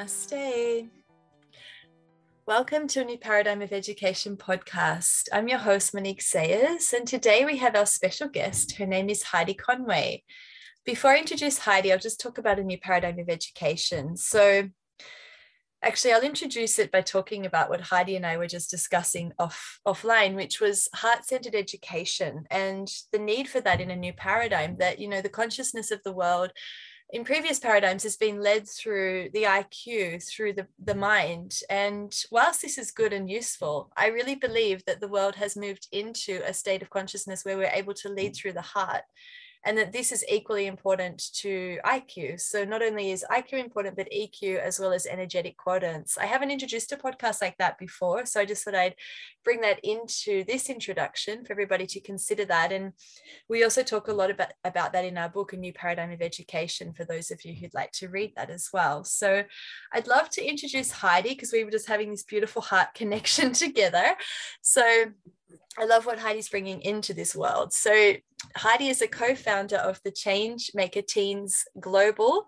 Namaste. Welcome to a new Paradigm of Education podcast. I'm your host, Monique Sayers, and today we have our special guest. Her name is Heidi Conway. Before I introduce Heidi, I'll just talk about a new paradigm of education. So, actually, I'll introduce it by talking about what Heidi and I were just discussing off offline, which was heart-centered education and the need for that in a new paradigm. That you know, the consciousness of the world in previous paradigms has been led through the IQ, through the, the mind. And whilst this is good and useful, I really believe that the world has moved into a state of consciousness where we're able to lead mm. through the heart and that this is equally important to IQ. So not only is IQ important, but EQ as well as energetic quadrants. I haven't introduced a podcast like that before, so I just thought I'd bring that into this introduction for everybody to consider that. And we also talk a lot about, about that in our book, A New Paradigm of Education, for those of you who'd like to read that as well. So I'd love to introduce Heidi because we were just having this beautiful heart connection together. So I love what Heidi's bringing into this world. So, Heidi is a co founder of the Changemaker Teens Global,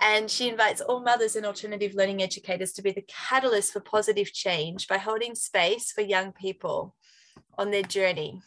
and she invites all mothers and alternative learning educators to be the catalyst for positive change by holding space for young people on their journey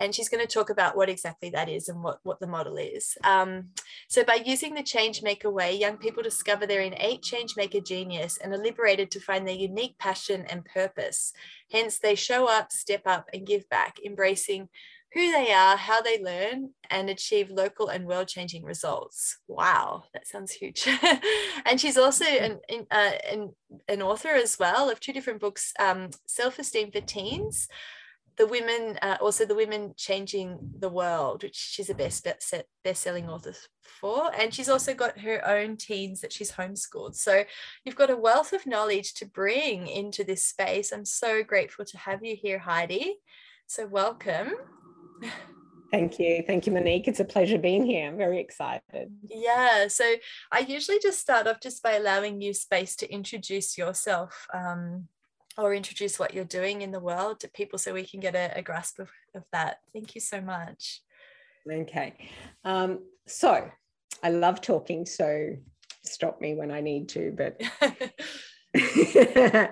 and she's going to talk about what exactly that is and what, what the model is. Um, so by using the change maker way, young people discover their innate change maker genius and are liberated to find their unique passion and purpose. Hence, they show up, step up, and give back, embracing who they are, how they learn, and achieve local and world changing results. Wow, that sounds huge. and she's also an, uh, an, an author as well of two different books um, Self Esteem for Teens the women, uh, also the women changing the world, which she's a best best-selling author for, and she's also got her own teens that she's homeschooled. So you've got a wealth of knowledge to bring into this space. I'm so grateful to have you here, Heidi. So welcome. Thank you. Thank you, Monique. It's a pleasure being here. I'm very excited. Yeah. So I usually just start off just by allowing you space to introduce yourself um, or introduce what you're doing in the world to people so we can get a, a grasp of, of that. Thank you so much. Okay. Um, so I love talking, so stop me when I need to, but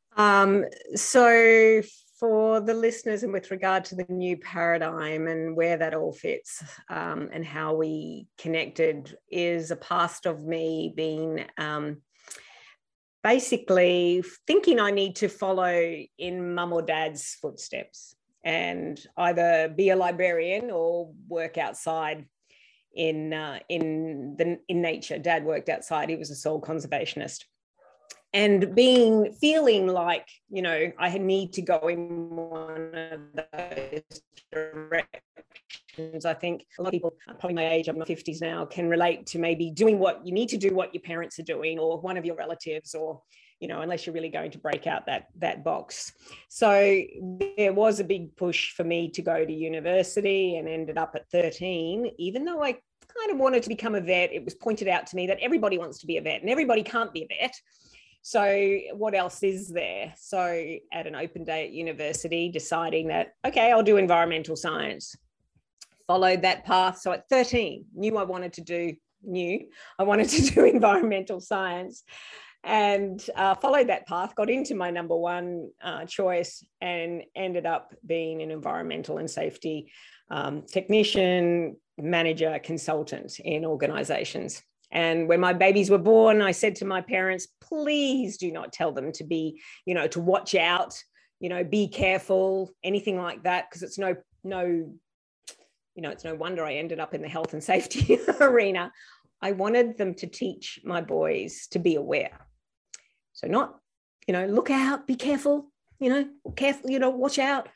um, so for the listeners and with regard to the new paradigm and where that all fits um, and how we connected is a past of me being um, basically thinking I need to follow in mum or dad's footsteps and either be a librarian or work outside in uh, in the in nature. Dad worked outside; he was a soil conservationist, and being feeling like you know I need to go in one of those directions. I think a lot of people, probably my age, I'm in my 50s now, can relate to maybe doing what you need to do, what your parents are doing, or one of your relatives, or you know, unless you're really going to break out that that box. So there was a big push for me to go to university, and ended up at 13, even though I kind of wanted to become a vet. It was pointed out to me that everybody wants to be a vet, and everybody can't be a vet. So, what else is there? So, at an open day at university, deciding that, okay, I'll do environmental science. Followed that path. So, at 13, knew I wanted to do, knew I wanted to do environmental science and uh, followed that path, got into my number one uh, choice, and ended up being an environmental and safety um, technician, manager, consultant in organizations. And when my babies were born, I said to my parents, please do not tell them to be, you know, to watch out, you know, be careful, anything like that, because it's no, no, you know, it's no wonder I ended up in the health and safety arena. I wanted them to teach my boys to be aware. So, not, you know, look out, be careful, you know, careful, you know, watch out,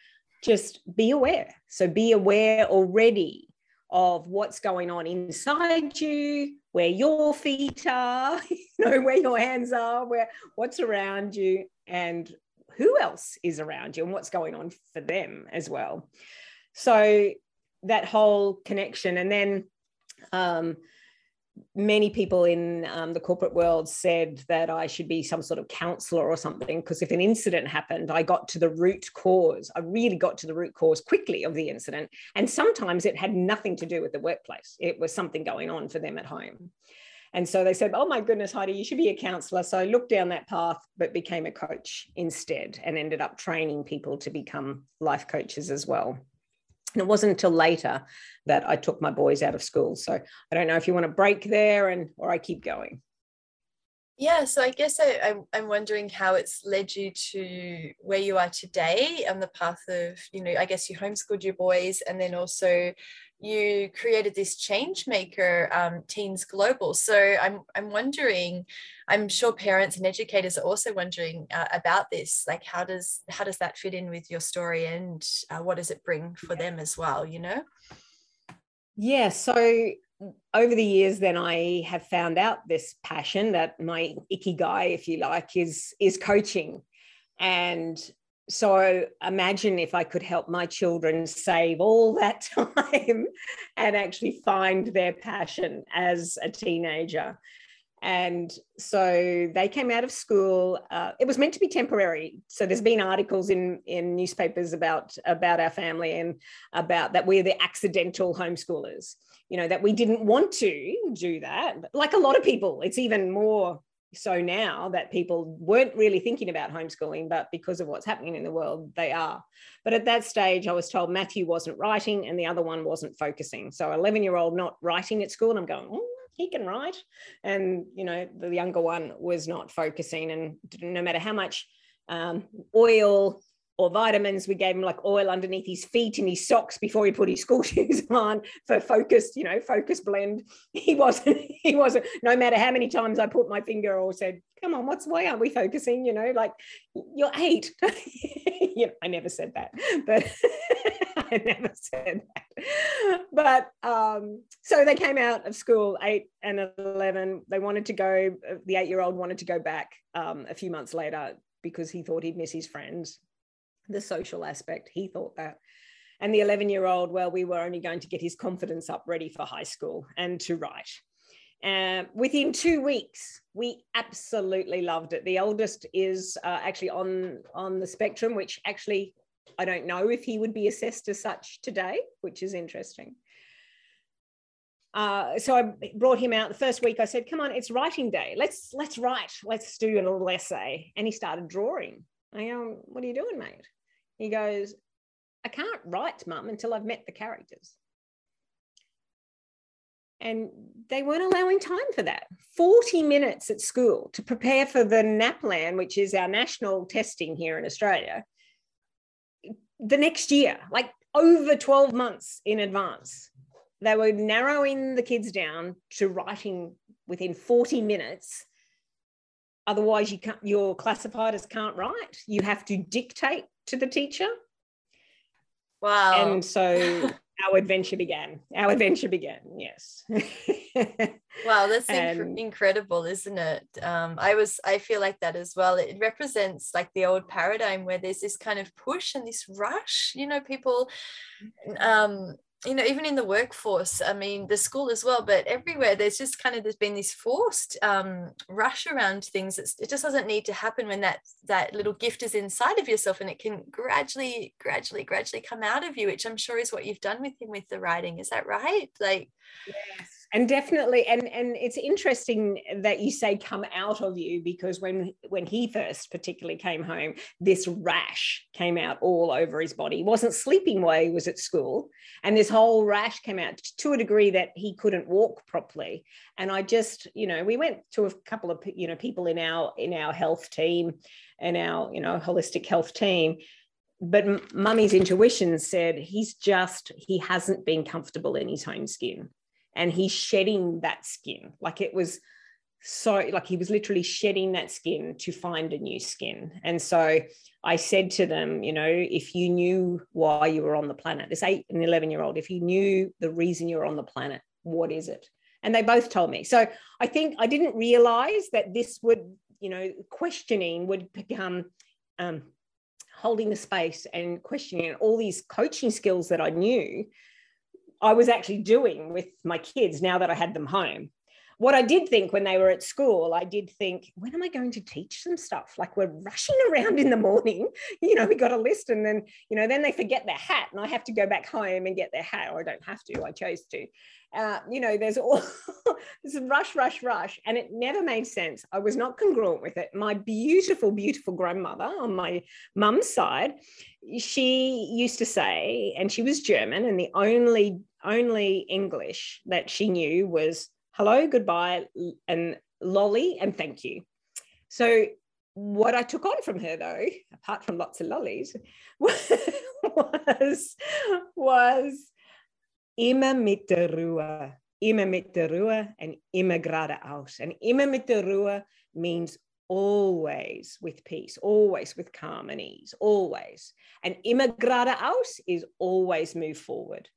just be aware. So, be aware already of what's going on inside you, where your feet are, you know, where your hands are, where what's around you, and who else is around you and what's going on for them as well. So that whole connection, and then um, many people in um, the corporate world said that I should be some sort of counselor or something because if an incident happened, I got to the root cause. I really got to the root cause quickly of the incident. And sometimes it had nothing to do with the workplace, it was something going on for them at home. And so they said, Oh my goodness, Heidi, you should be a counselor. So I looked down that path, but became a coach instead and ended up training people to become life coaches as well. And it wasn't until later that I took my boys out of school. So I don't know if you want to break there and or I keep going. Yeah, so I guess I, I'm, I'm wondering how it's led you to where you are today on the path of, you know, I guess you homeschooled your boys and then also you created this change maker um, teens global. So i'm i'm wondering i'm sure parents and educators are also wondering uh, about this. Like how does how does that fit in with your story and uh, what does it bring for them as well you know? Yeah so over the years then i have found out this passion that my ikigai, if you like is is coaching. And so imagine if i could help my children save all that time and actually find their passion as a teenager. And so they came out of school uh, it was meant to be temporary. So there's been articles in in newspapers about about our family and about that we're the accidental homeschoolers you know that we didn't want to do that like a lot of people it's even more so now that people weren't really thinking about homeschooling, but because of what's happening in the world, they are. But at that stage, I was told Matthew wasn't writing and the other one wasn't focusing. So 11 year old not writing at school, and I'm going, oh, he can write. And, you know, the younger one was not focusing. And no matter how much um, oil or vitamins. We gave him like oil underneath his feet and his socks before he put his school shoes on for focused, you know, focus blend. He wasn't, he wasn't, no matter how many times I put my finger or said, come on, what's, why aren't we focusing? You know, like you're eight. you know, I never said that, but I never said that. But um, so they came out of school, eight and 11. They wanted to go, the eight year old wanted to go back um, a few months later because he thought he'd miss his friends the social aspect. He thought that. And the 11 year old, well, we were only going to get his confidence up ready for high school and to write. Uh, within two weeks, we absolutely loved it. The oldest is uh, actually on, on the spectrum, which actually I don't know if he would be assessed as such today, which is interesting. Uh, so I brought him out the first week. I said, "Come on, it's writing day. Let's let's write. Let's do a little essay." And he started drawing. I go, "What are you doing, mate?" He goes, I can't write, mum, until I've met the characters. And they weren't allowing time for that. 40 minutes at school to prepare for the NAPLAN, which is our national testing here in Australia, the next year, like over 12 months in advance. They were narrowing the kids down to writing within 40 minutes. Otherwise, you can't, you're classified as can't write. You have to dictate to the teacher. Wow. And so our adventure began. Our adventure began, yes. wow, that's and, incredible, isn't it? Um, I was, I feel like that as well. It represents like the old paradigm where there's this kind of push and this rush. You know, people um, you know even in the workforce i mean the school as well but everywhere there's just kind of there's been this forced um, rush around things. It's, it just doesn't need to happen when that that little gift is inside of yourself and it can gradually gradually gradually come out of you which i'm sure is what you've done with him with the writing. Is that right? Like yes and definitely and and it's interesting that you say come out of you because when when he first particularly came home this rash came out all over his body. He wasn't sleeping while he was at school and this whole rash came out to a degree that he couldn't walk properly. And i just you know we went to a couple of you know people in our in our health team and our you know holistic health team. But mummy's intuition said he's just he hasn't been comfortable in his home skin and he's shedding that skin. Like it was so like he was literally shedding that skin to find a new skin. And so i said to them you know if you knew why you were on the planet this 8 and 11 year old if you knew the reason you're on the planet what is it? And they both told me. So i think i didn't realize that this would you know questioning would become um, holding the space and questioning all these coaching skills that i knew I was actually doing with my kids now that I had them home. What I did think when they were at school, I did think, when am I going to teach them stuff? Like we're rushing around in the morning, you know, we got a list and then, you know, then they forget their hat and I have to go back home and get their hat, or I don't have to, I chose to. uh, you know, there's all this rush, rush, rush, and it never made sense. I was not congruent with it. My beautiful, beautiful grandmother on my mum's side, she used to say, and she was German, and the only only English that she knew was hello, goodbye, and lolly, and thank you. So what I took on from her, though, apart from lots of lollies, was was immer mit der Ruhe, immer mit der Ruhe, and immer geradeaus. And immer mit der Ruhe means always with peace, always with calm and ease, always. And immer geradeaus is always move forward.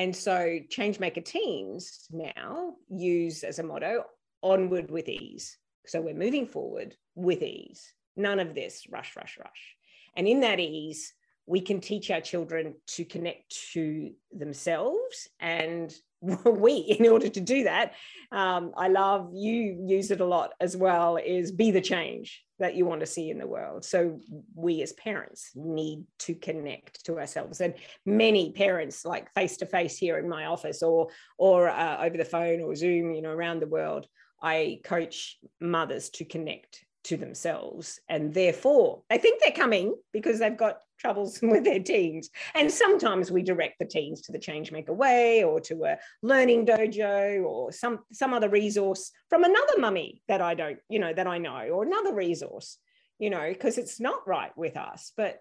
And so Changemaker Teens now use as a motto onward with ease. So we're moving forward with ease. None of this rush, rush, rush. And in that ease, we can teach our children to connect to themselves and we in order to do that um, i love you use it a lot as well is be the change that you want to see in the world. So we as parents need to connect to ourselves. And many parents like face to face here in my office or or uh, over the phone or zoom you know around the world i coach mothers to connect to themselves. And therefore they think they're coming because they've got troubles with their teens. And sometimes we direct the teens to the changemaker way or to a learning dojo or some some other resource from another mummy that i don't you know that i know or another resource you know because it's not right with us. But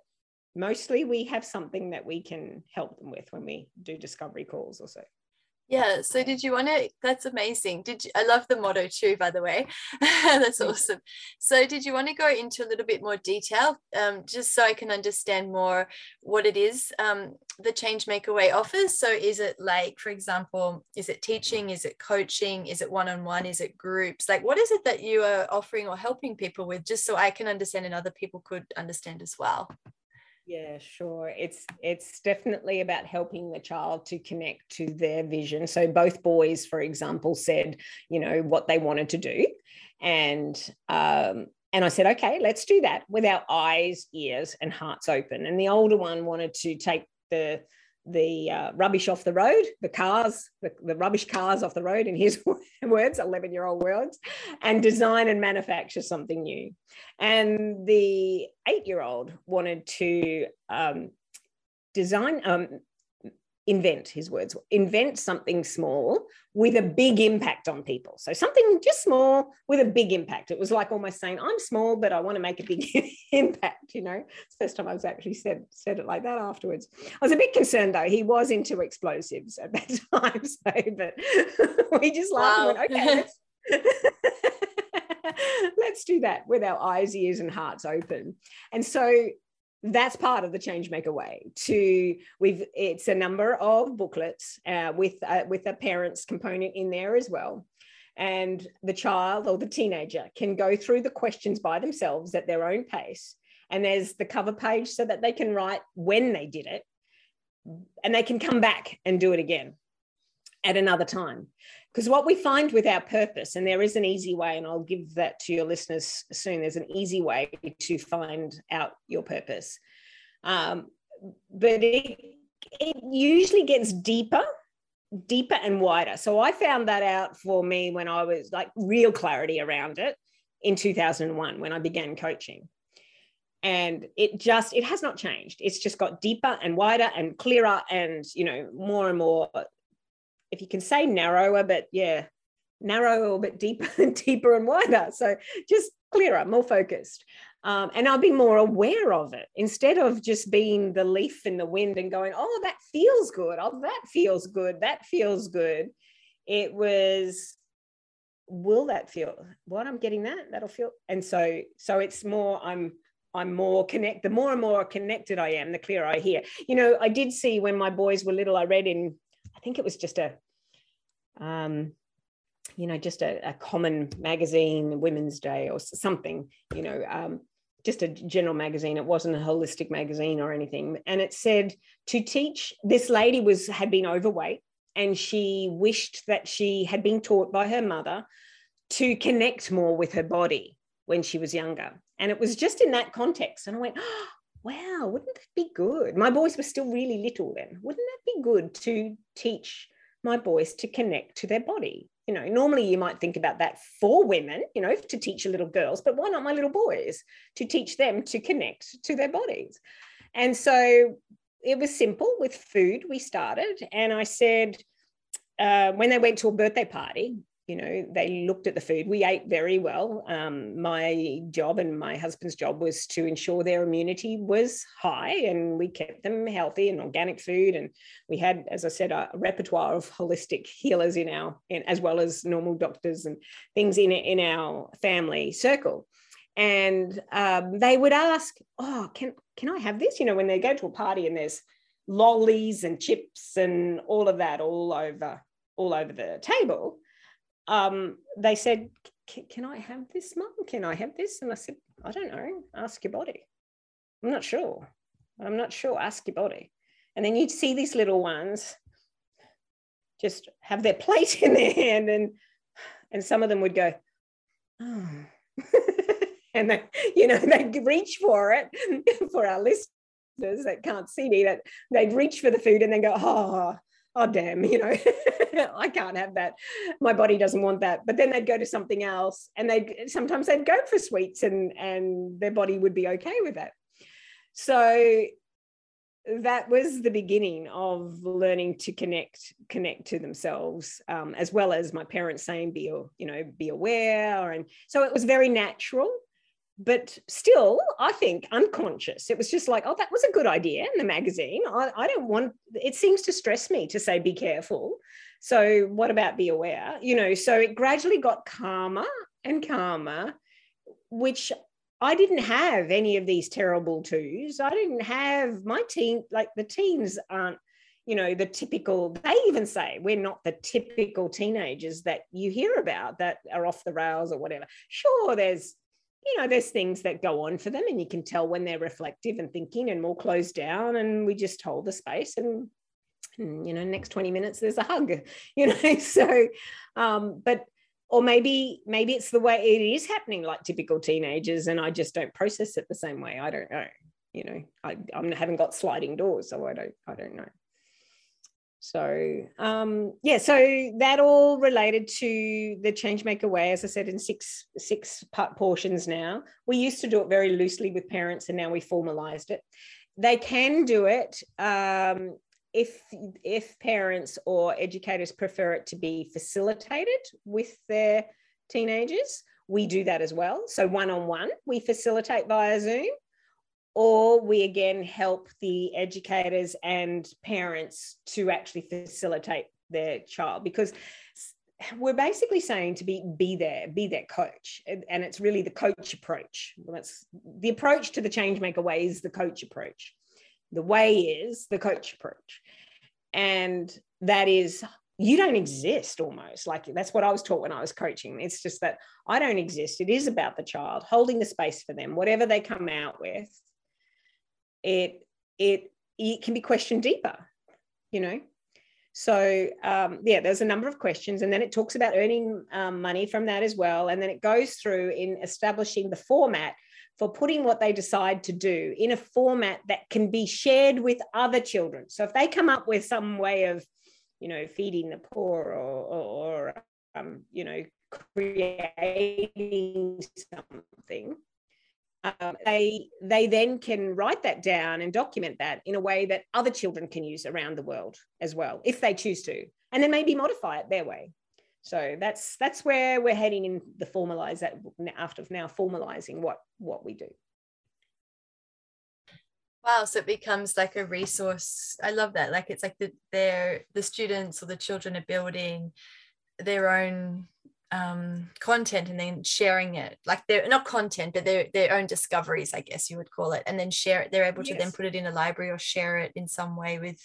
mostly we have something that we can help them with when we do discovery calls or so yeah. So did you want to? That's amazing. Did you? I love the motto too, by the way. that's awesome. So did you want to go into a little bit more detail, um, just so I can understand more what it is um, the Changemaker Way offers? So is it like, for example, is it teaching? Is it coaching? Is it one on one? Is it groups? Like, what is it that you are offering or helping people with, just so I can understand and other people could understand as well? Yeah, sure. It's it's definitely about helping the child to connect to their vision. So both boys, for example, said, you know, what they wanted to do, and um, and I said, okay, let's do that with our eyes, ears, and hearts open. And the older one wanted to take the the uh, rubbish off the road, the cars, the, the, rubbish cars off the road, in his words, 11 year old words, and design and manufacture something new. And the eight year old wanted to um, design, um, invent his words invent something small with a big impact on people. So something just small with a big impact. It was like almost saying i'm small but i want to make a big impact you know? It's the first time i was actually said said it like that afterwards. I was a bit concerned though. He was into explosives at that time so but we just laughed wow. and went okay let's, let's do that with our eyes ears and hearts open. And so that's part of the changemaker way to we've it's a number of booklets uh, with uh, with a parents component in there as well. And the child or the teenager can go through the questions by themselves at their own pace. And there's the cover page so that they can write when they did it. And they can come back and do it again at another time because what we find with our purpose, and there is an easy way, and I'll give that to your listeners soon, there's an easy way to find out your purpose. Um, but it, it usually gets deeper, deeper and wider. So I found that out for me when I was like real clarity around it in 2001 when I began coaching and it just it has not changed it's just got deeper and wider and clearer and you know more and more if you can say narrower, but yeah, narrower, a bit deeper and deeper and wider. So just clearer, more focused. Um, and I'll be more aware of it instead of just being the leaf in the wind and going, oh, that feels good. Oh, that feels good. That feels good. It was, will that feel what I'm getting that? That'll feel. And so, so it's more, I'm, I'm more connect. The more and more connected I am, the clearer I hear. You know, I did see when my boys were little. I read in I think it was just a, um, you know, just a, a, common magazine, Women's Day or something, you know, um, just a general magazine. It wasn't a holistic magazine or anything. And it said to teach, this lady was had been overweight and she wished that she had been taught by her mother to connect more with her body when she was younger. And it was just in that context. And I went, oh, wow, wouldn't that be good? My boys were still really little then. Wouldn't that be good to teach my boys to connect to their body. You know, normally you might think about that for women, you know, to teach your little girls, but why not my little boys to teach them to connect to their bodies? And so it was simple with food. We started, and I said, uh, when they went to a birthday party, you know they looked at the food. We ate very well. Um, my job and my husband's job was to ensure their immunity was high and we kept them healthy and organic food. And we had as i said a, repertoire of holistic healers in our in, as well as normal doctors and things in, in our family circle. And um, they would ask oh can can i have this? You know when they go to a party and there's lollies and chips and all of that all over all over the table um, they said, Can I have this, mum? Can I have this? And I said, I don't know. Ask your body. I'm not sure. I'm not sure. Ask your body. And then you'd see these little ones just have their plate in their hand and and some of them would go, oh. and they, you know, they'd reach for it for our listeners that can't see me, that they'd reach for the food and then go, oh, oh damn you know i can't have that. My body doesn't want that. But then they'd go to something else and they sometimes they'd go for sweets and and their body would be okay with that so that was the beginning of learning to connect connect to themselves um, as well as my parents saying be you know be aware. And so it was very natural but still, I think unconscious. It was just like, oh, that was a good idea in the magazine. I, I don't want, it seems to stress me to say, be careful. So, what about be aware? You know, so it gradually got calmer and calmer, which I didn't have any of these terrible twos. I didn't have my team, like the teens aren't, you know, the typical, they even say we're not the typical teenagers that you hear about that are off the rails or whatever. Sure, there's you know, there's things that go on for them, and you can tell when they're reflective and thinking and more closed down. And we just hold the space, and, you know, next 20 minutes there's a hug, you know. So, um, but or maybe maybe it's the way it is happening, like typical teenagers, and I just don't process it the same way. I don't know. You know, I, I haven't got sliding doors, so I don't I don't know. So um, yeah, so that all related to the Changemaker Way, as I said, in six six part portions now. We used to do it very loosely with parents, and now we formalized it. They can do it um, if if parents or educators prefer it to be facilitated with their teenagers. We do that as well. So one on one, we facilitate via Zoom or we again help the educators and parents to actually facilitate their child because we're basically saying to be be there be that coach. And it's really the coach approach. That's the approach to the change maker way is the coach approach. The way is the coach approach. And that is you don't exist almost. Like that's what i was taught when i was coaching. It's just that i don't exist. It is about the child holding the space for them whatever they come out with it it it can be questioned deeper you know? So um, yeah there's a number of questions and then it talks about earning um, money from that as well and then it goes through in establishing the format for putting what they decide to do in a format that can be shared with other children. So if they come up with some way of you know feeding the poor or, or, or um, you know creating something um, they they then can write that down and document that in a way that other children can use around the world as well if they choose to and then maybe modify it their way. So that's that's where we're heading in the formalize that after now formalizing what what we do. Wow so it becomes like a resource. I love that. Like it's like the their the students or the children are building their own um, content and then sharing it. Like they're not content but their their own discoveries i guess you would call it and then share it. They're able to yes. then put it in a library or share it in some way with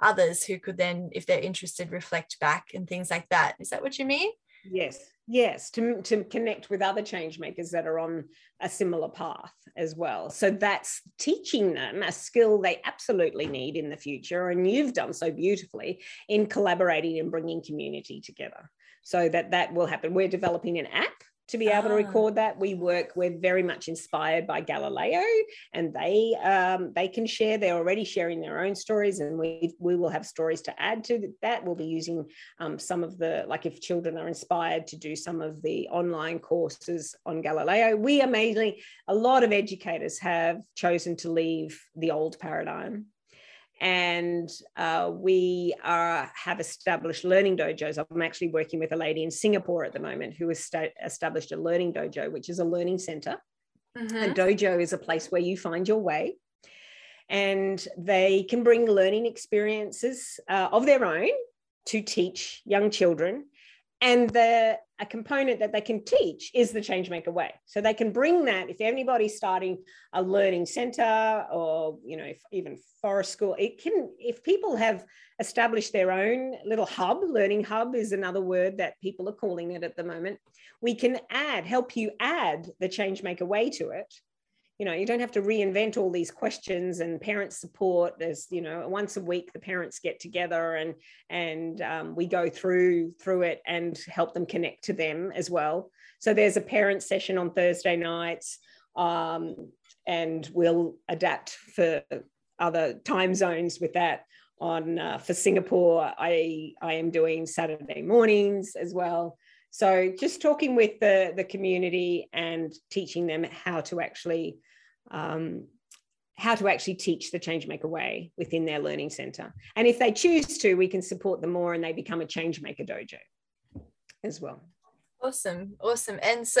others who could then if they're interested reflect back and things like that. Is that what you mean? Yes. Yes. To, to connect with other change makers that are on a similar path as well. So that's teaching them a skill they absolutely need in the future and you've done so beautifully in collaborating and bringing community together so that that will happen. We're developing an app to be able to ah. record that. We work, we're very much inspired by Galileo and they um, they can share, they're already sharing their own stories and we, we will have stories to add to that. We'll be using um, some of the, like if children are inspired to do some of the online courses on Galileo, we are mainly, a lot of educators have chosen to leave the old paradigm and uh, we are, have established learning dojos. I'm actually working with a lady in Singapore at the moment who has sta- established a learning dojo, which is a learning center. Mm-hmm. A dojo is a place where you find your way, and they can bring learning experiences uh, of their own to teach young children and the a component that they can teach is the changemaker way. So they can bring that if anybody's starting a learning center or you know if, even forest school it can if people have established their own little hub learning hub is another word that people are calling it at the moment we can add help you add the changemaker way to it you know you don't have to reinvent all these questions and parent support. There's you know once a week the parents get together and and um, we go through through it and help them connect to them as well. So there's a parent session on thursday nights um, and we'll adapt for other time zones with that on uh, for singapore. I i am doing saturday mornings as well so just talking with the, the community and teaching them how to actually um, how to actually teach the changemaker way within their learning center. And if they choose to, we can support them more and they become a changemaker dojo as well. Awesome, awesome. And so,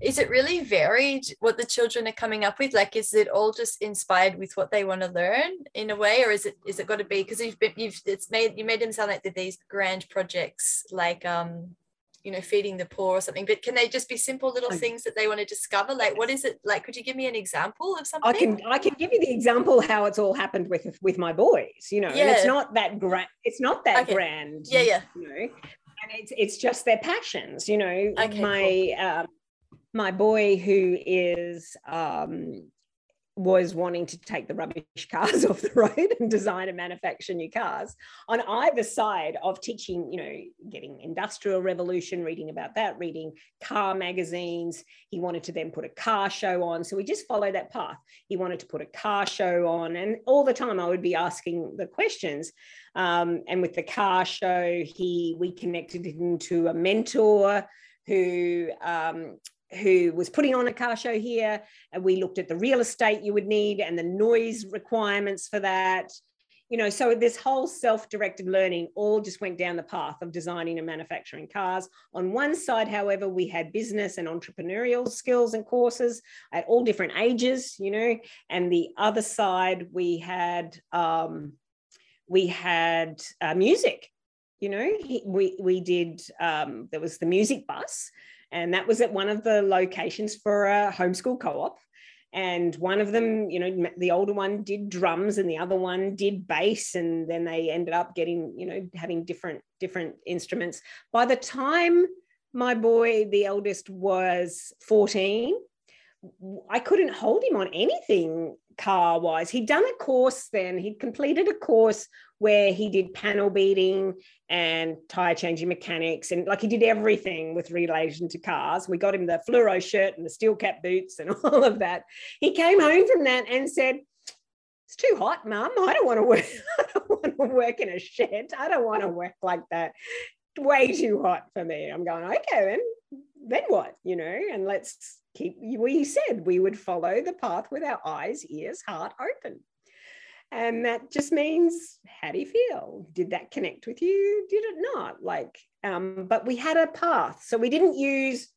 is it really varied what the children are coming up with? Like, is it all just inspired with what they want to learn in a way, or is it is it got to be because you've been, you've it's made you made them sound like these grand projects, like um you know feeding the poor or something but can they just be simple little things that they want to discover like what is it like could you give me an example of something i can i can give you the example how it's all happened with with my boys you know yeah. and it's not that grand it's not that okay. grand yeah yeah you know and it's it's just their passions you know okay, my cool. um my boy who is um was wanting to take the rubbish cars off the road and design and manufacture new cars. On either side of teaching you know getting industrial revolution reading about that reading car magazines he wanted to then put a car show on. So we just followed that path. He wanted to put a car show on. And all the time i would be asking the questions. Um, and with the car show he we connected him to a mentor who um, who was putting on a car show here. And we looked at the real estate you would need and the noise requirements for that. You know, so this whole self-directed learning all just went down the path of designing and manufacturing cars. On one side, however, we had business and entrepreneurial skills and courses at all different ages, you know, and the other side we had um, we had uh, music. You know, we we did. Um, there was the music bus, and that was at one of the locations for a homeschool co-op. And one of them you know the older one did drums and the other one did bass. And then they ended up getting you know having different different instruments. By the time my boy the eldest was 14 i couldn't hold him on anything car wise. He'd done a course then, he'd completed a course where he did panel beating and tire changing mechanics and like he did everything with relation to cars. We got him the fluoro shirt and the steel cap boots and all of that. He came home from that and said, it's too hot, mum. I don't want to work. I don't want to work in a shed. I don't want to work like that. Way too hot for me. I'm going, okay, then, then what? You know, and let's keep we said we would follow the path with our eyes ears heart open. And that just means how do you feel? Did that connect with you? Did it not? Like um, but we had a path. So we didn't use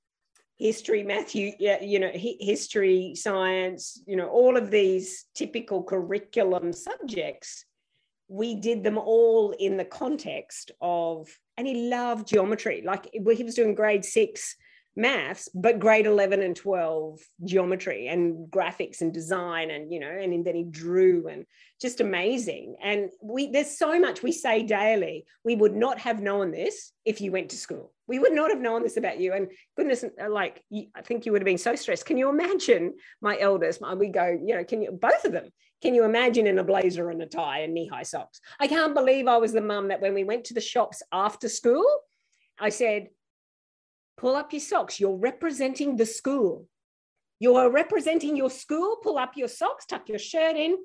history matthew yeah, you know history science you know all of these typical curriculum subjects. We did them all in the context of and he loved geometry. Like he was doing grade six maths but grade 11 and 12 geometry and graphics and design and you know and then he drew and just amazing. And we there's so much we say daily we would not have known this if you went to school. We would not have known this about you. And goodness like i think you would have been so stressed. Can you imagine my eldest? We go you know can you both of them can you imagine in a blazer and a tie and knee-high socks? I can't believe i was the mum that when we went to the shops after school i said pull up your socks. You're representing the school. You're representing your school. Pull up your socks, tuck your shirt in.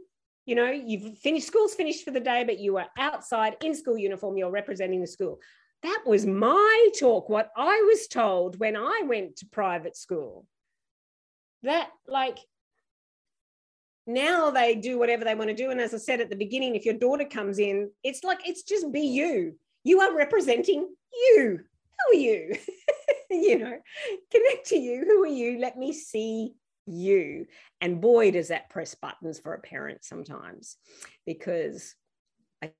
You know, you've finished, school's finished for the day, but you are outside in school uniform. You're representing the school. That was my talk, what I was told when I went to private school. That, like, now they do whatever they want to do. And as I said at the beginning, if your daughter comes in, it's like, it's just be you. You are representing you. Who are you? you know, connect to you. Who are you? Let me see you. And boy, does that press buttons for a parent sometimes because I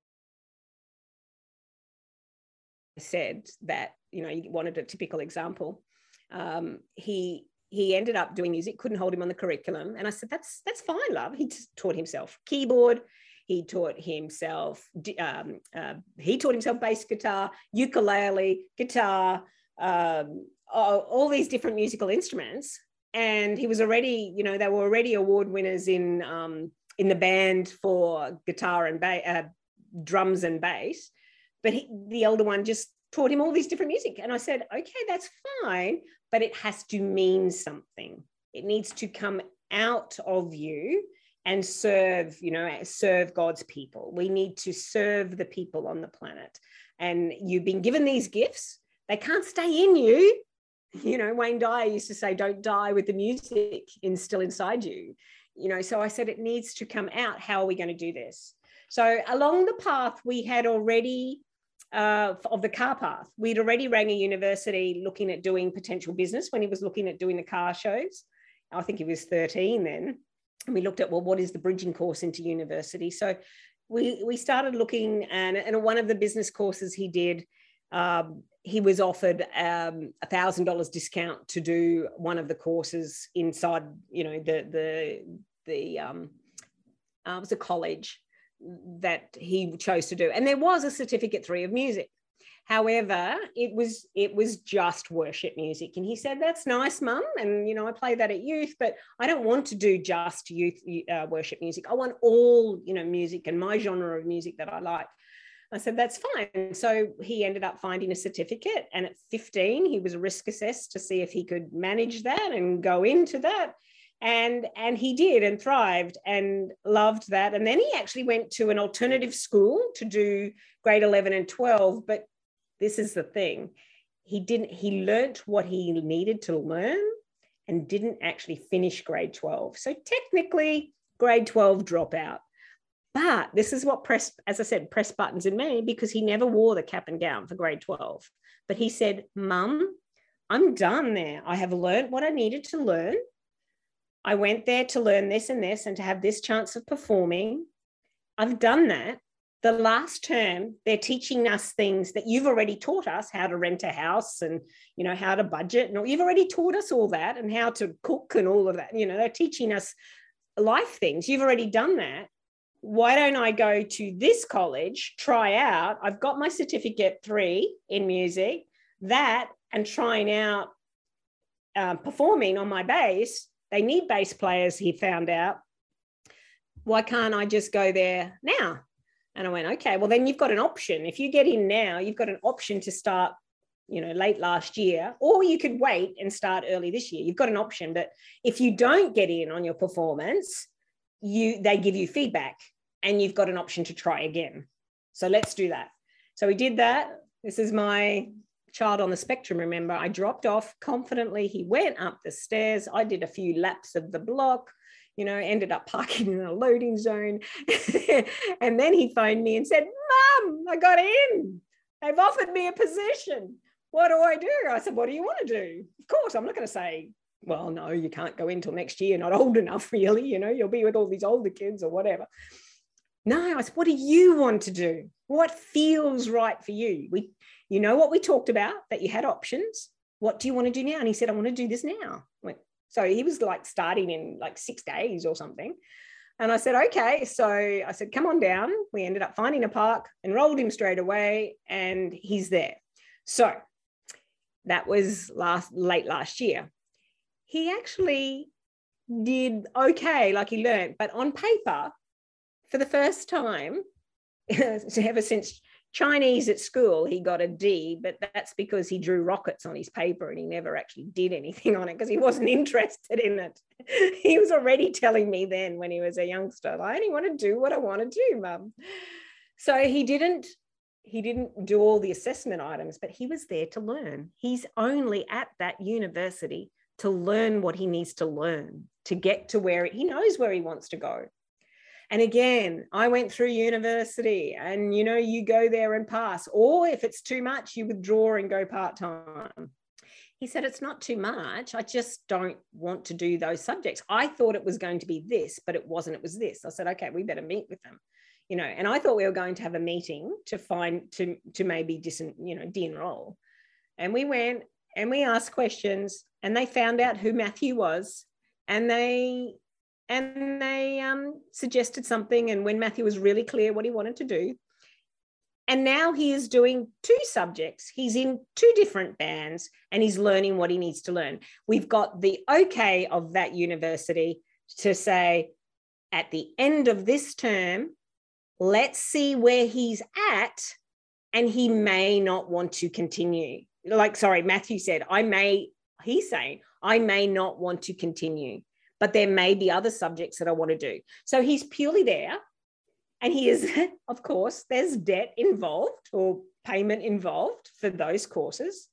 said that, you know, you wanted a typical example. Um, he he ended up doing music, couldn't hold him on the curriculum. And I said, that's that's fine, love. He taught himself keyboard, he taught himself, um, uh, he taught himself bass guitar, ukulele, guitar, um, all, all, these different musical instruments. And he was already, you know, they were already award winners in um, in the band for guitar and ba- uh, drums and bass. But he, the elder one just taught him all these different music. And I said, okay, that's fine, but it has to mean something. It needs to come out of you and serve you know serve god's people we need to serve the people on the planet and you've been given these gifts they can't stay in you. You know wayne dyer used to say don't die with the music in still inside you. You know so i said it needs to come out. How are we going to do this? So along the path we had already uh, of the car path we'd already rang a university looking at doing potential business when he was looking at doing the car shows. I think he was 13 then. And we looked at well what is the bridging course into university? So we we started looking and, and one of the business courses he did um, he was offered um, a thousand dollars discount to do one of the courses inside you know the the the um, uh, it was a college that he chose to do and there was a certificate three of music However, it was it was just worship music, and he said, "That's nice, Mum." And you know, I play that at youth, but I don't want to do just youth uh, worship music. I want all you know music and my genre of music that I like. I said, that's fine. So he ended up finding a certificate. And at 15, he was risk assessed to see if he could manage that and go into that. And, and he did and thrived and loved that. And then he actually went to an alternative school to do grade 11 and 12. But this is the thing he didn't he learnt what he needed to learn and didn't actually finish grade 12 so technically grade 12 dropout but this is what press as i said press buttons in me because he never wore the cap and gown for grade 12 but he said mum i'm done there. I have learned what i needed to learn. I went there to learn this and this and to have this chance of performing. I've done that. The last term they're teaching us things that you've already taught us how to rent a house and you know how to budget and you've already taught us all that and how to cook and all of that. You know they're teaching us life things. You've already done that why don't i go to this college try out i've got my certificate 3 in music that and trying out uh, performing on my bass they need bass players he found out why can't i just go there now and I went, okay, well, then you've got an option. If you get in now, you've got an option to start, you know, late last year, or you could wait and start early this year. You've got an option. But if you don't get in on your performance, you they give you feedback and you've got an option to try again. So let's do that. So we did that. This is my child on the spectrum. Remember, I dropped off confidently. He went up the stairs. I did a few laps of the block you know, ended up parking in a loading zone. and then he phoned me and said, Mum, I got in. They've offered me a position. What do I do? I said, What do you want to do? Of course, I'm not going to say, Well, no, you can't go in till next year. Not old enough, really. You know, you'll be with all these older kids or whatever. No, I said, What do you want to do? What feels right for you? We, you know what we talked about, that you had options. What do you want to do now? And he said, I want to do this now. Went, so he was like starting in like six days or something. And I said, okay. So I said, come on down. We ended up finding a park, enrolled him straight away, and he's there. So that was last late last year. He actually did okay, like he learned, but on paper, for the first time, ever since Chinese at school, he got a D, but that's because he drew rockets on his paper and he never actually did anything on it because he wasn't interested in it. He was already telling me then when he was a youngster, I only want to do what I want to do, mum. So he didn't he didn't do all the assessment items, but he was there to learn. He's only at that university to learn what he needs to learn to get to where he knows where he wants to go. And again, I went through university and you know, you go there and pass, or if it's too much, you withdraw and go part time. He said, It's not too much. I just don't want to do those subjects. I thought it was going to be this, but it wasn't. It was this. I said, Okay, we better meet with them. You know, and I thought we were going to have a meeting to find to to maybe dis, you know, de-enroll. And we went and we asked questions and they found out who Matthew was and they and they um, suggested something. And when Matthew was really clear what he wanted to do, and now he is doing two subjects. He's in two different bands and he's learning what he needs to learn. We've got the okay of that university to say at the end of this term, let's see where he's at. And he may not want to continue. Like, sorry, Matthew said, I may, he's saying, I may not want to continue but there may be other subjects that I want to do. So he's purely there. And he is, of course, there's debt involved or payment involved for those courses.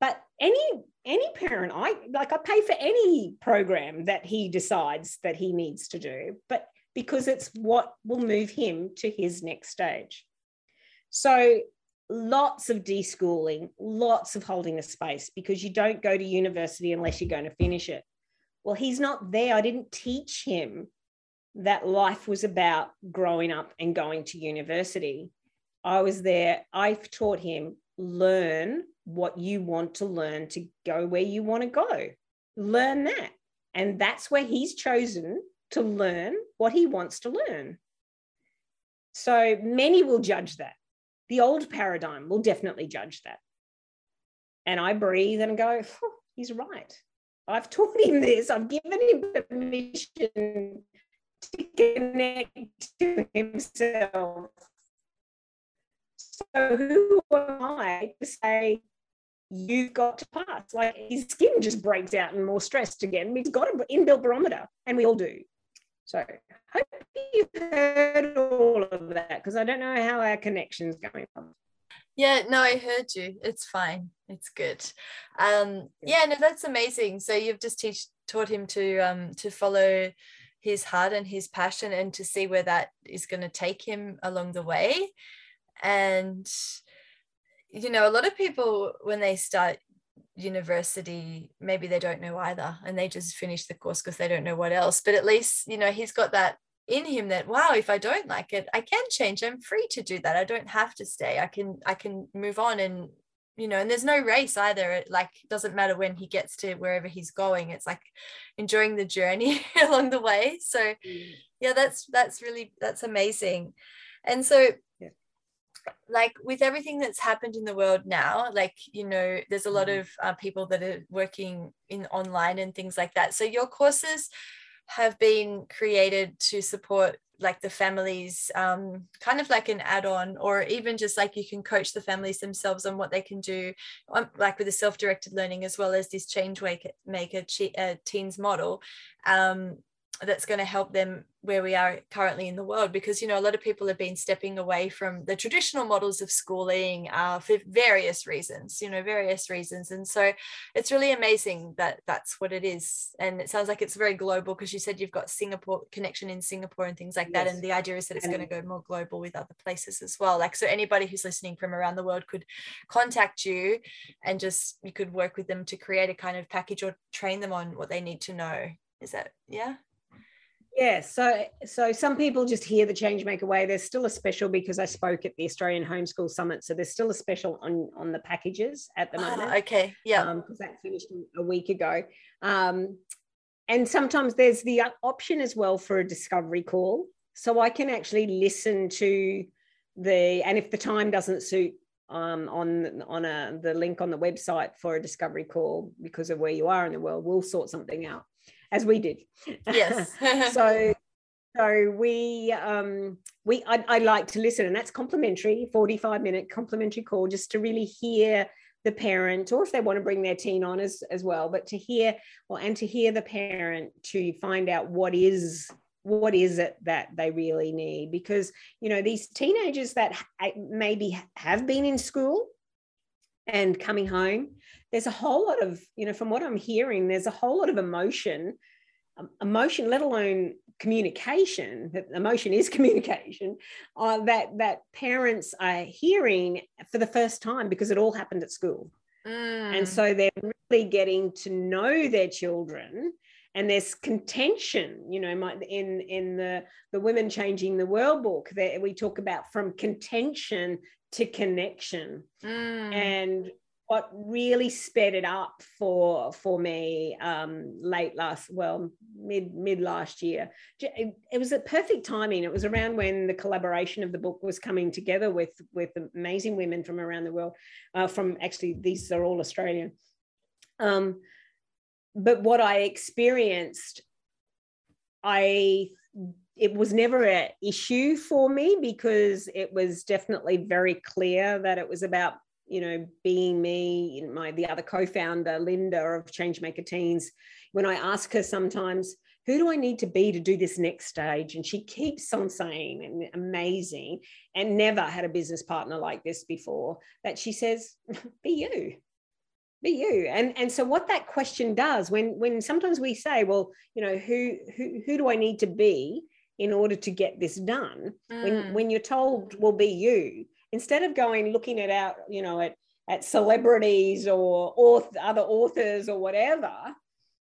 But any any parent, I like I pay for any program that he decides that he needs to do, but because it's what will move him to his next stage. So lots of deschooling, lots of holding a space because you don't go to university unless you're going to finish it. Well, he's not there. I didn't teach him that life was about growing up and going to university. I was there. I've taught him learn what you want to learn to go where you want to go. Learn that. And that's where he's chosen to learn what he wants to learn. So many will judge that. The old paradigm will definitely judge that. And I breathe and go, he's right. I've taught him this. I've given him permission to connect to himself. So who am I to say you've got to pass? Like his skin just breaks out and more stressed again. He's got an inbuilt barometer, and we all do. So hope you've heard all of that because I don't know how our connection's going on. Yeah, no, I heard you. It's fine. It's good. Um, yeah, no, that's amazing. So you've just teach taught him to um to follow his heart and his passion and to see where that is going to take him along the way. And you know, a lot of people when they start university maybe they don't know either and they just finish the course because they don't know what else. But at least you know he's got that in him that wow if i don't like it i can change. I'm free to do that. I don't have to stay. I can i can move on. And you know and there's no race either. It like doesn't matter when he gets to wherever he's going. It's like enjoying the journey along the way. So mm. yeah that's that's really that's amazing. And so. Like with everything that's happened in the world now like you know there's a lot mm. of uh, people that are working in online and things like that so your courses have been created to support like the families um, kind of like an add-on or even just like you can coach the families themselves on what they can do um, like with the self-directed learning as well as this change maker uh, teens model um, that's going to help them where we are currently in the world because you know a lot of people have been stepping away from the traditional models of schooling uh, for various reasons you know various reasons. And so it's really amazing that that's what it is. And it sounds like it's very global because you said you've got singapore connection in singapore and things like yes. that and the idea is that it's going to go more global with other places as well. Like so anybody who's listening from around the world could contact you and just you could work with them to create a kind of package or train them on what they need to know. Is that yeah yeah, so so some people just hear the Changemaker Way. There's still a special because I spoke at the Australian Homeschool Summit, so there's still a special on on the packages at the ah, moment. okay, yeah, because um, that finished a week ago. Um, and sometimes there's the option as well for a discovery call, so I can actually listen to the and if the time doesn't suit um, on on a, the link on the website for a discovery call because of where you are in the world, we'll sort something out as we did. Yes. so So we um, we I, I like to listen, and that's complimentary, forty five minute complimentary call, just to really hear the parent, or if they want to bring their teen on as as well, but to hear well, and to hear the parent to find out what is what is it that they really need because you know these teenagers that maybe have been in school and coming home there's a whole lot of you know from what i'm hearing there's a whole lot of emotion um, emotion let alone communication emotion is communication uh, that that parents are hearing for the first time because it all happened at school mm. and so they're really getting to know their children and there's contention you know in in the the women changing the world book that we talk about from contention to connection mm. and what really sped it up for for me um, late last well mid mid last year. It, was a perfect timing. It was around when the collaboration of the book was coming together with with amazing women from around the world uh, from actually these are all australian. Um, but what I experienced, I it was never an issue for me because it was definitely very clear that it was about you know being me my the other co-founder linda of changemaker teens when i ask her sometimes who do i need to be to do this next stage? And she keeps on saying and amazing and never had a business partner like this before that she says be you be you. And and so what that question does when when sometimes we say well you know who who who do i need to be in order to get this done? Mm. when when you're told will be you instead of going looking at out you know at at celebrities or author, other authors or whatever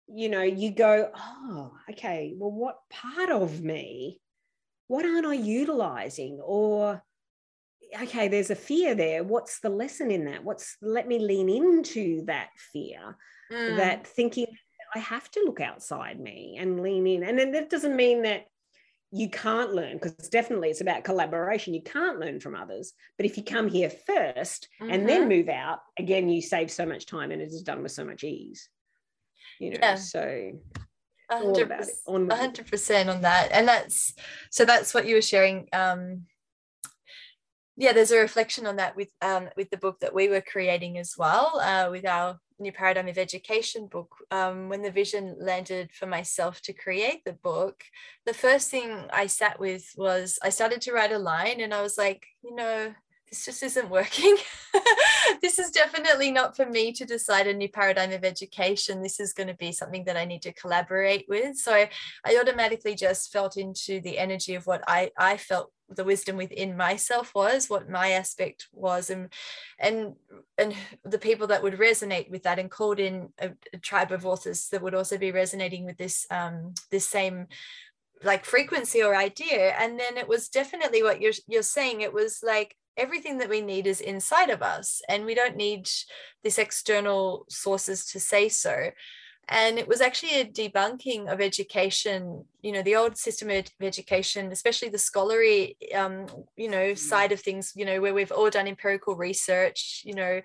you know you go oh okay well what part of me what aren't i utilizing or okay, there's a fear there. What's the lesson in that? What's let me lean into that fear, mm. that thinking I have to look outside me and lean in. And then that doesn't mean that you can't learn because definitely it's about collaboration. You can't learn from others. But if you come here 1st mm-hmm. and then mm-hmm. move out, again, you save so much time and it is done with so much ease. You know, yeah. so 100 percent on that and that's so that's what you were sharing um yeah, there's a reflection on that with um, with the book that we were creating as well, uh, with our new paradigm of education book. Um, when the vision landed for myself to create the book, the first thing I sat with was I started to write a line, and I was like, you know, this just isn't working. this is definitely not for me to decide a new paradigm of education. This is going to be something that I need to collaborate with. So I, I automatically just felt into the energy of what I, I felt the wisdom within myself was what my aspect was and and and the people that would resonate with that and called in a, a tribe of authors that would also be resonating with this um this same like frequency or idea. And then it was definitely what you're you're saying it was like everything that we need is inside of us and we don't need this external sources to say so and it was actually a debunking of education you know the old system of education especially the scholarly um, you know side of things you know where we've all done empirical research you know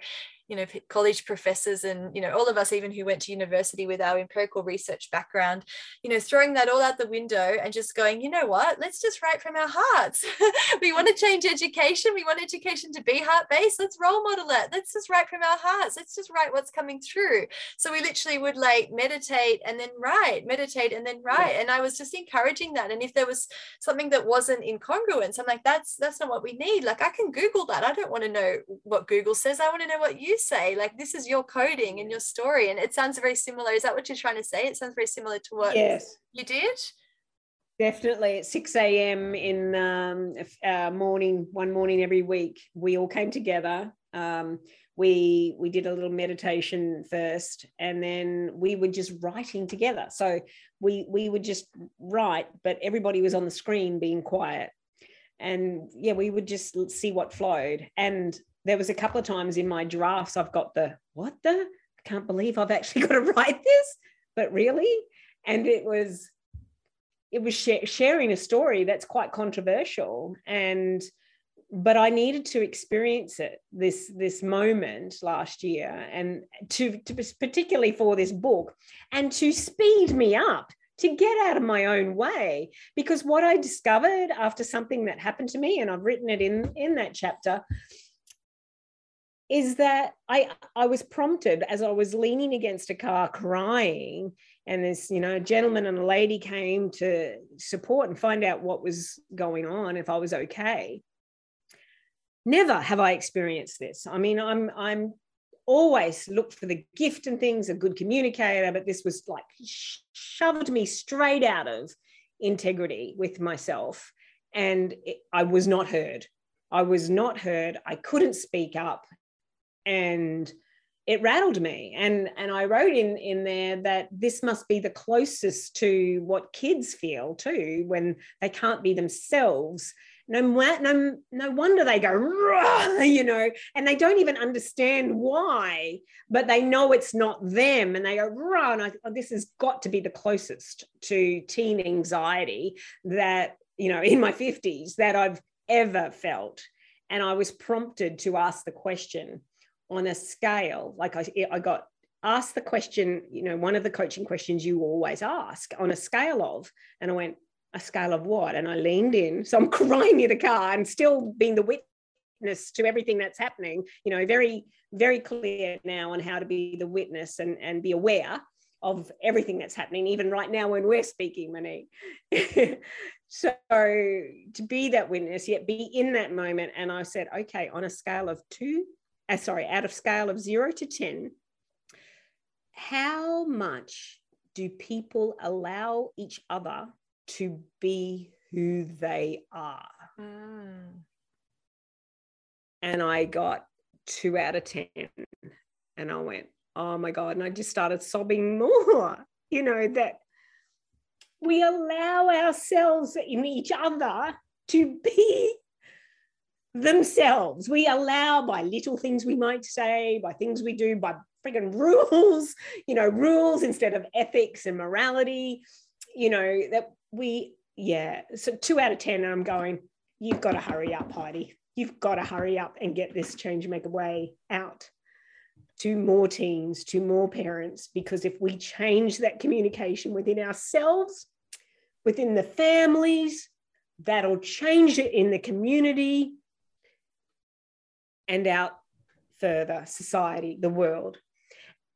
you know college professors and you know all of us even who went to university with our empirical research background you know throwing that all out the window and just going you know what? Let's just write from our hearts. We want to change education. We want education to be heart based let's role model it. Let's just write from our hearts. Let's just write what's coming through. So we literally would like meditate and then write meditate and then write. And i was just encouraging that. And if there was something that wasn't incongruent i'm like that's that's not what we need. Like i can google that. I don't want to know what google says. I want to know what you say like this is your coding and your story and it sounds very similar. Is that what you're trying to say? It sounds very similar to what yes. you did? Definitely. At 6 a.m in um, uh, morning one morning every week we all came together. Um, we we did a little meditation first and then we were just writing together. So we we would just write but everybody was on the screen being quiet. And yeah we would just see what flowed. And there was a couple of times in my drafts I've got the what the? I can't believe I've actually got to write this, but really, and it was it was sh- sharing a story that's quite controversial and but I needed to experience it this this moment last year and to, to particularly for this book and to speed me up to get out of my own way. Because what i discovered after something that happened to me and i've written it in in that chapter is that i i was prompted as i was leaning against a car crying and this you know a gentleman and a lady came to support and find out what was going on if i was okay. Never have i experienced this. I mean i'm i'm always look for the gift and things a good communicator but this was like shoved me straight out of integrity with myself and it, i was not heard. I was not heard. I couldn't speak up and it rattled me. And and i wrote in in there that this must be the closest to what kids feel too when they can't be themselves. No no no wonder they go you know and they don't even understand why but they know it's not them. And they go I, oh, this has got to be the closest to teen anxiety that you know in my 50s that i've ever felt. And i was prompted to ask the question on a scale like I, I got asked the question you know one of the coaching questions you always ask on a scale of and i went a scale of what and i leaned in so i'm crying near the car and still being the witness to everything that's happening you know very very clear now on how to be the witness and and be aware of everything that's happening even right now when we're speaking Monique. so to be that witness yet be in that moment and i said okay on a scale of two uh, sorry, out of scale of zero to 10, how much do people allow each other to be who they are? Mm. And I got two out of 10. And I went, oh my God. And I just started sobbing more, you know, that we allow ourselves in each other to be themselves. We allow by little things we might say, by things we do, by frigging rules, you know, rules instead of ethics and morality, you know, that we, yeah. So two out of 10, and I'm going, you've got to hurry up, Heidi. You've got to hurry up and get this Changemaker Way out to more teens, to more parents, because if we change that communication within ourselves, within the families, that'll change it in the community and out further society the world.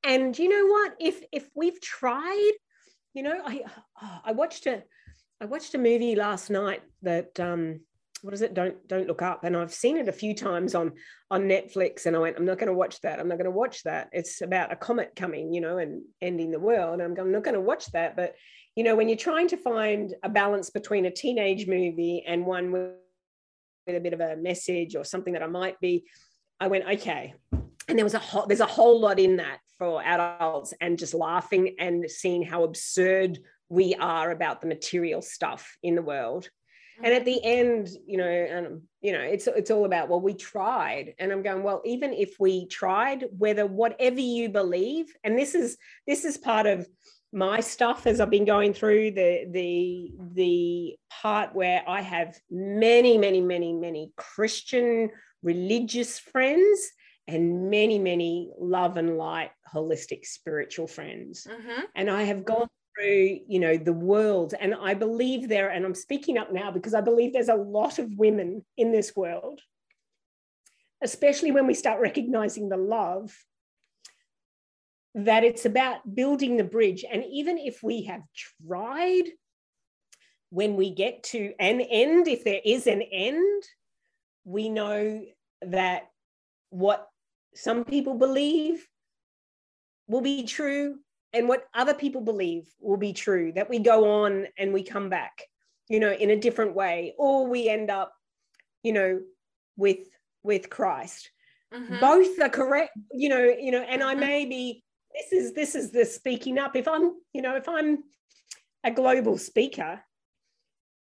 And you know what? If if we've tried you know i oh, i watched a i watched a movie last night that um what is it? Don't don't look up. And i've seen it a few times on on netflix. And i went i'm not going to watch that. I'm not going to watch that. It's about a comet coming you know and ending the world. And i'm, I'm not going to watch that. But you know when you're trying to find a balance between a teenage movie and one with a bit of a message or something that I might be, I went, okay. And there was a whole, there's a whole lot in that for adults and just laughing and seeing how absurd we are about the material stuff in the world. And at the end, you know, and you know, it's it's all about well, we tried, and I'm going well. Even if we tried, whether whatever you believe, and this is this is part of my stuff as I've been going through the the the part where I have many many many many Christian religious friends and many many love and light holistic spiritual friends mm-hmm. and I have gone through you know the world and I believe there and I'm speaking up now because I believe there's a lot of women in this world especially when we start recognizing the love that it's about building the bridge. And even if we have tried, when we get to an end, if there is an end, we know that what some people believe will be true and what other people believe will be true, that we go on and we come back, you know, in a different way, or we end up, you know, with with Christ. Mm-hmm. Both are correct, you know, you know, and mm-hmm. I may be this is this is the speaking up if i'm you know if i'm a global speaker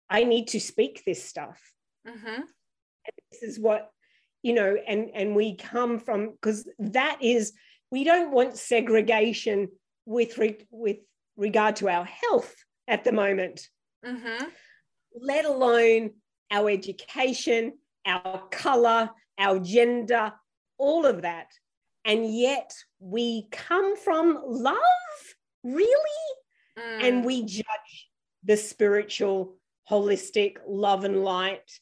i need to speak this stuff mm-hmm. this is what you know and and we come from because that is we don't want segregation with re, with regard to our health at the moment mm-hmm. let alone our education our color our gender all of that and yet we come from love really mm. and we judge the spiritual, holistic love and light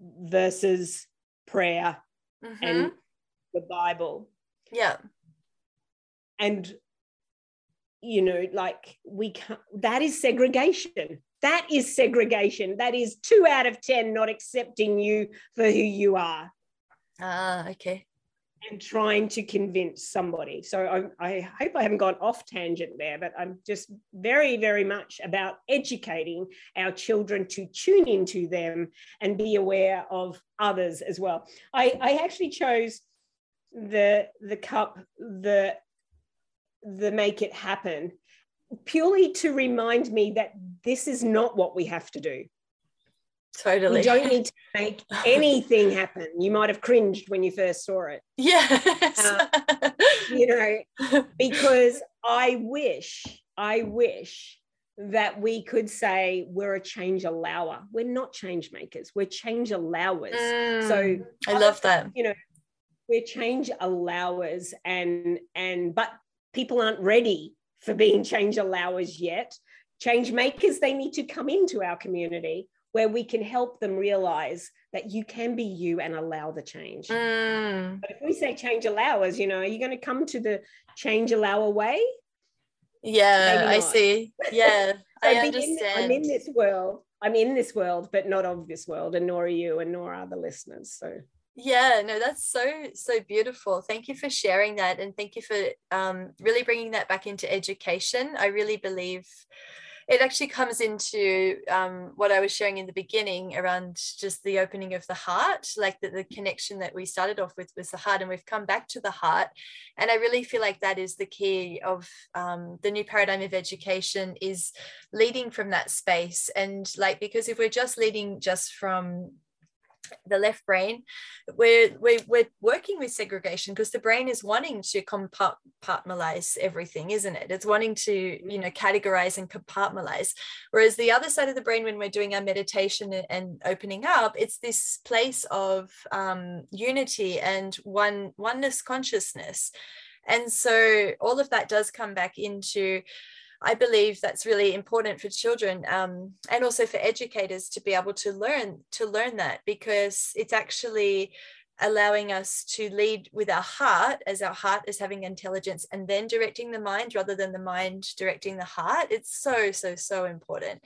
versus prayer mm-hmm. and the Bible. Yeah. And, you know, like we can't, that is segregation. That is segregation. That is two out of 10 not accepting you for who you are. Ah, okay and trying to convince somebody. So I, I, hope I haven't gone off tangent there, but I'm just very, very much about educating our children to tune into them and be aware of others as well. I, I actually chose the the cup, the the make it happen purely to remind me that this is not what we have to do. Totally. You don't need to make anything happen. You might have cringed when you first saw it. Yes. Uh, you know, because I wish, I wish that we could say we're a change allower. We're not change makers, we're change allowers. Mm, so I love that. You know, we're change allowers and and but people aren't ready for being change allowers yet. Change makers, they need to come into our community where we can help them realize that you can be you and allow the change. Mm. But if we say change allowers, you know, are you going to come to the change allower way? Yeah, I see. Yeah, I understand. In, I'm in this world. I'm in this world, but not of this world, and nor are you, and nor are the listeners. So yeah no that's so so beautiful thank you for sharing that and thank you for um, really bringing that back into education i really believe it actually comes into um, what I was sharing in the beginning around just the opening of the heart, like the, the connection that we started off with was the heart, and we've come back to the heart. And I really feel like that is the key of um, the new paradigm of education is leading from that space. And like, because if we're just leading just from the left brain we're, we're, we're working with segregation because the brain is wanting to compartmentalize everything isn't it? It's wanting to you know categorize and compartmentalize. Whereas the other side of the brain when we're doing our meditation and opening up it's this place of um, unity and one oneness consciousness. And so all of that does come back into I believe that's really important for children um, and also for educators to be able to learn to learn that because it's actually allowing us to lead with our heart as our heart is having intelligence and then directing the mind rather than the mind directing the heart. It's so so so important.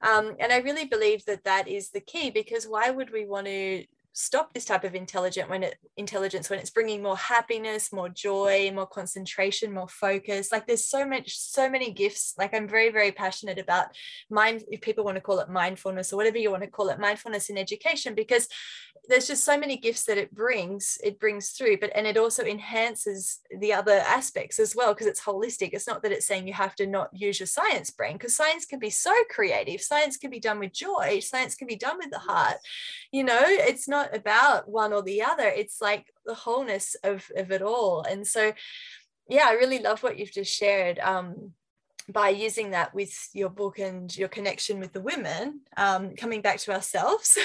Um, and i really believe that that is the key because why would we want to stop this type of intelligent when it intelligence when it's bringing more happiness more joy more concentration more focus. Like there's so much so many gifts. Like i'm very very passionate about mind if people want to call it mindfulness or whatever you want to call it mindfulness in education because there's just so many gifts that it brings it brings through but and it also enhances the other aspects as well because it's holistic. It's not that it's saying you have to not use your science brain because science can be so creative. Science can be done with joy. Science can be done with the heart. You know it's not about one or the other. It's like the wholeness of of it all. And so yeah i really love what you've just shared. Um by using that with your book and your connection with the women, um, coming back to ourselves,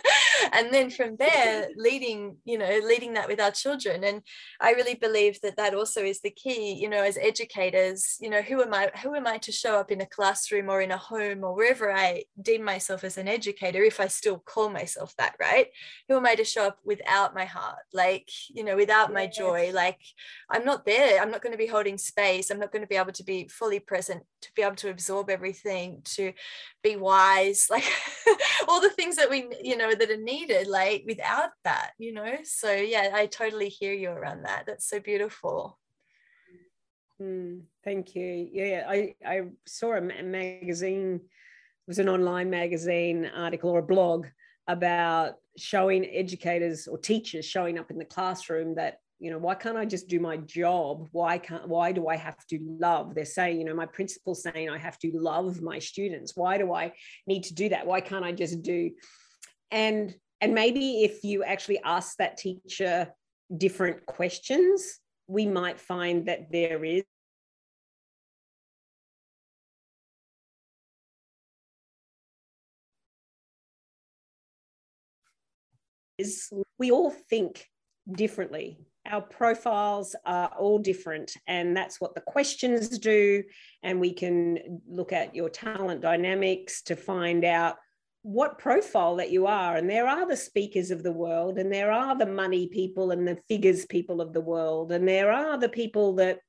and then from there leading, you know, leading that with our children. And I really believe that that also is the key. You know, as educators, you know, who am I? Who am I to show up in a classroom or in a home or wherever I deem myself as an educator, if I still call myself that, right? Who am I to show up without my heart, like you know, without my joy? Like I'm not there. I'm not going to be holding space. I'm not going to be able to be fully present present to be able to absorb everything to be wise like all the things that we you know that are needed like without that you know? So yeah i totally hear you around that. That's so beautiful. Mm, thank you. Yeah i i saw a magazine it was an online magazine article or a blog about showing educators or teachers showing up in the classroom that you know why can't i just do my job? Why can't why do i have to love? They're saying you know my principal's saying i have to love my students. Why do i need to do that? Why can't i just do? And and maybe if you actually ask that teacher different questions we might find that there is is we all think differently our profiles are all different and that's what the questions do and we can look at your talent dynamics to find out what profile that you are. And there are the speakers of the world and there are the money people and the figures people of the world and there are the people that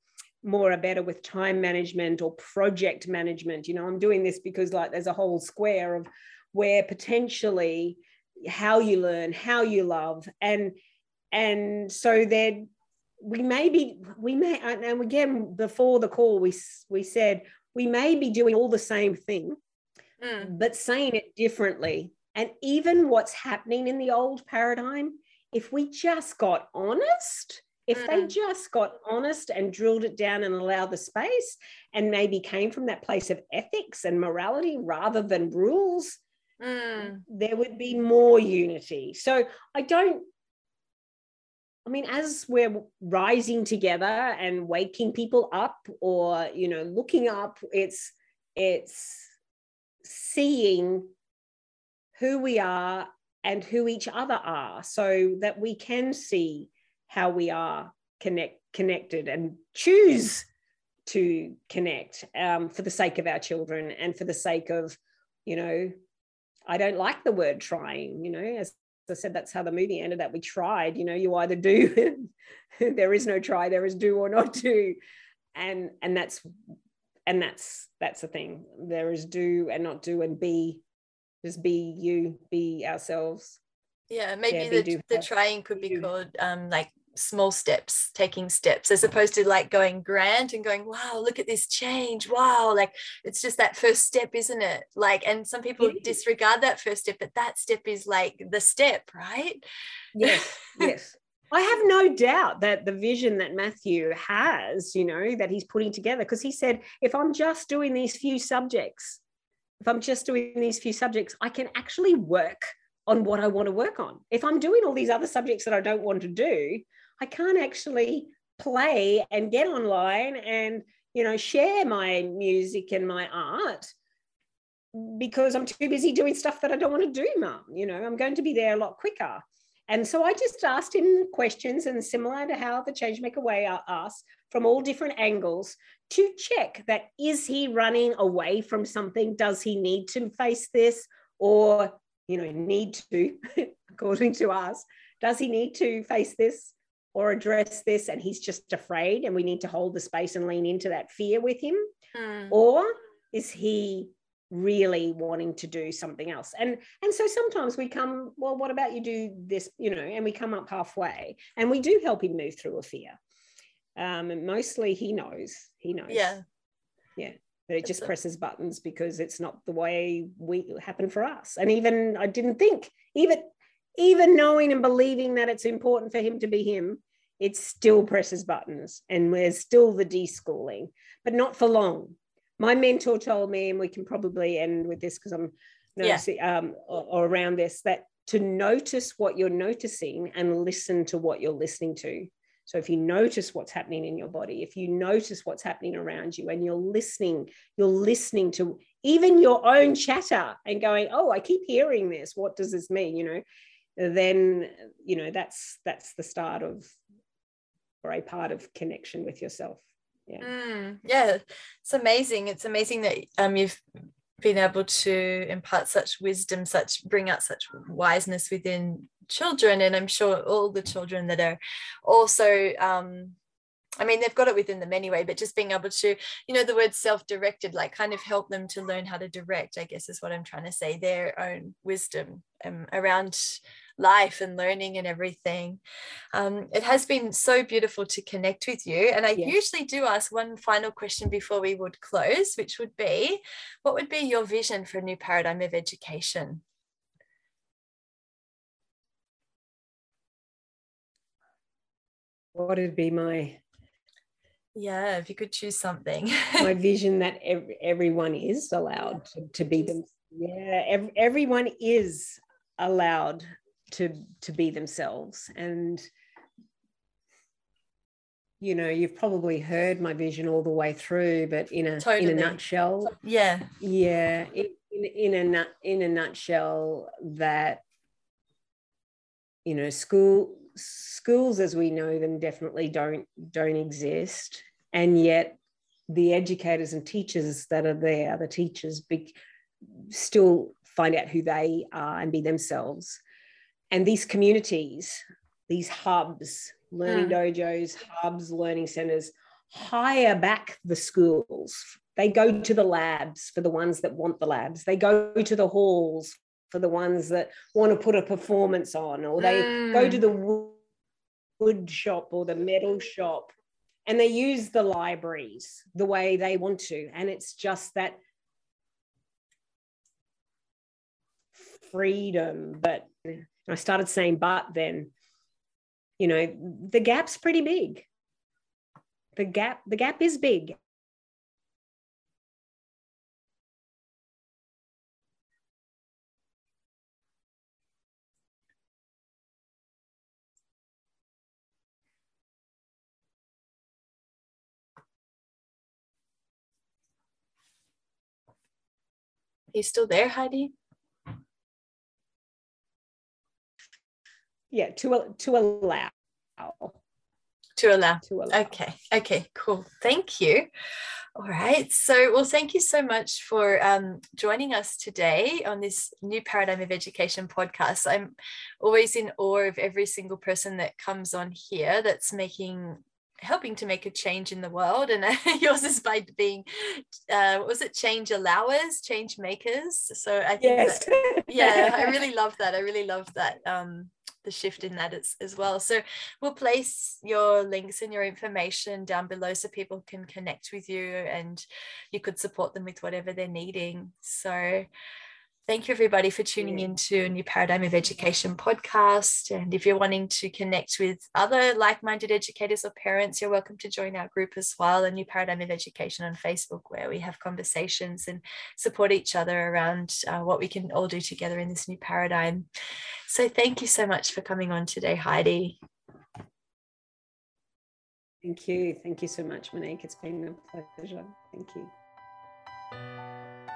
more are better with time management or project management. You know i'm doing this because like there's a whole square of where potentially how you learn how you love and and so then we may be we may and again before the call we we said we may be doing all the same thing mm. but saying it differently and even what's happening in the old paradigm if we just got honest if mm. they just got honest and drilled it down and allowed the space and maybe came from that place of ethics and morality rather than rules mm. there would be more unity so i don't I mean, as we're rising together and waking people up or, you know, looking up, it's, it's seeing who we are and who each other are so that we can see how we are connect, connected and choose to connect um, for the sake of our children and for the sake of, you know, I don't like the word trying, you know, as I said, that's how the movie ended. That we tried. You know, you either do, there is no try, there is do or not do, and and that's and that's that's the thing. There is do and not do, and be, just be you, be ourselves. Yeah, maybe yeah, the, the trying could be called um like small steps taking steps as opposed to like going grand and going wow look at this change. Wow like it's just that first step isn't it? Like and some people disregard that first step but that step is like the step right? Yes yes. I have no doubt that the vision that Matthew has, you know, that he's putting together, because he said, if I'm just doing these few subjects, if I'm just doing these few subjects, I can actually work on what I want to work on. If I'm doing all these other subjects that I don't want to do, I can't actually play and get online and you know share my music and my art because I'm too busy doing stuff that I don't want to do, mum. You know, I'm going to be there a lot quicker. And so I just asked him questions, and similar to how the Changemaker Way asked from all different angles to check that is he running away from something? Does he need to face this? Or, you know, need to, according to us, does he need to face this? Or address this and he's just afraid and we need to hold the space and lean into that fear with him. Mm. or is he really wanting to do something else? And and so sometimes we come well what about you do this you know and we come up halfway and we do help him move through a fear. Um and mostly he knows he knows. Yeah. Yeah but it just presses buttons because it's not the way we happen for us. And even i didn't think even even knowing and believing that it's important for him to be him it still presses buttons and we're still the deschooling, but not for long. My mentor told me, and we can probably end with this because I'm noticing yeah. um, or, or around this, that to notice what you're noticing and listen to what you're listening to. So if you notice what's happening in your body, if you notice what's happening around you and you're listening, you're listening to even your own chatter and going, oh, I keep hearing this. What does this mean? You know, then, you know, that's that's the start of or a part of connection with yourself. Yeah. Mm, yeah it's amazing. It's amazing that um you've been able to impart such wisdom such bring out such wiseness within children and i'm sure all the children that are also um I mean, they've got it within them anyway, but just being able to, you know, the word self directed, like kind of help them to learn how to direct, I guess is what I'm trying to say, their own wisdom um, around life and learning and everything. Um, it has been so beautiful to connect with you. And I usually do ask one final question before we would close, which would be what would be your vision for a new paradigm of education? What would be my yeah if you could choose something my vision that ev- everyone is allowed to, to be them yeah ev- everyone is allowed to to be themselves. And you know you've probably heard my vision all the way through but in a totally. in a nutshell yeah. yeah in, in a nut in a nutshell that you know school schools as we know them definitely don't don't exist. And yet the educators and teachers that are there the teachers be, still find out who they are and be themselves and these communities these hubs learning mm. dojos hubs learning centers hire back the schools they go to the labs for the ones that want the labs they go to the halls for the ones that want to put a performance on or they mm. go to the wood shop or the metal shop and they use the libraries the way they want to and it's just that freedom but i started saying but then you know the gap's pretty big the gap the gap is big you still there, Heidi? Yeah, to to allow. To allow. To allow. Okay. Okay. Cool. Thank you. All right. So, well, thank you so much for um, joining us today on this new paradigm of education podcast. I'm always in awe of every single person that comes on here that's making helping to make a change in the world and yours is by being uh was it change allowers change makers so i think yes. that, yeah i really love that i really love that um the shift in that as, as well. So we'll place your links and your information down below so people can connect with you and you could support them with whatever they're needing. So Thank you, everybody, for tuning in to New Paradigm of Education podcast. And if you're wanting to connect with other like minded educators or parents, you're welcome to join our group as well, a New Paradigm of Education on Facebook, where we have conversations and support each other around uh, what we can all do together in this new paradigm. So, thank you so much for coming on today, Heidi. Thank you. Thank you so much, Monique. It's been a pleasure. Thank you.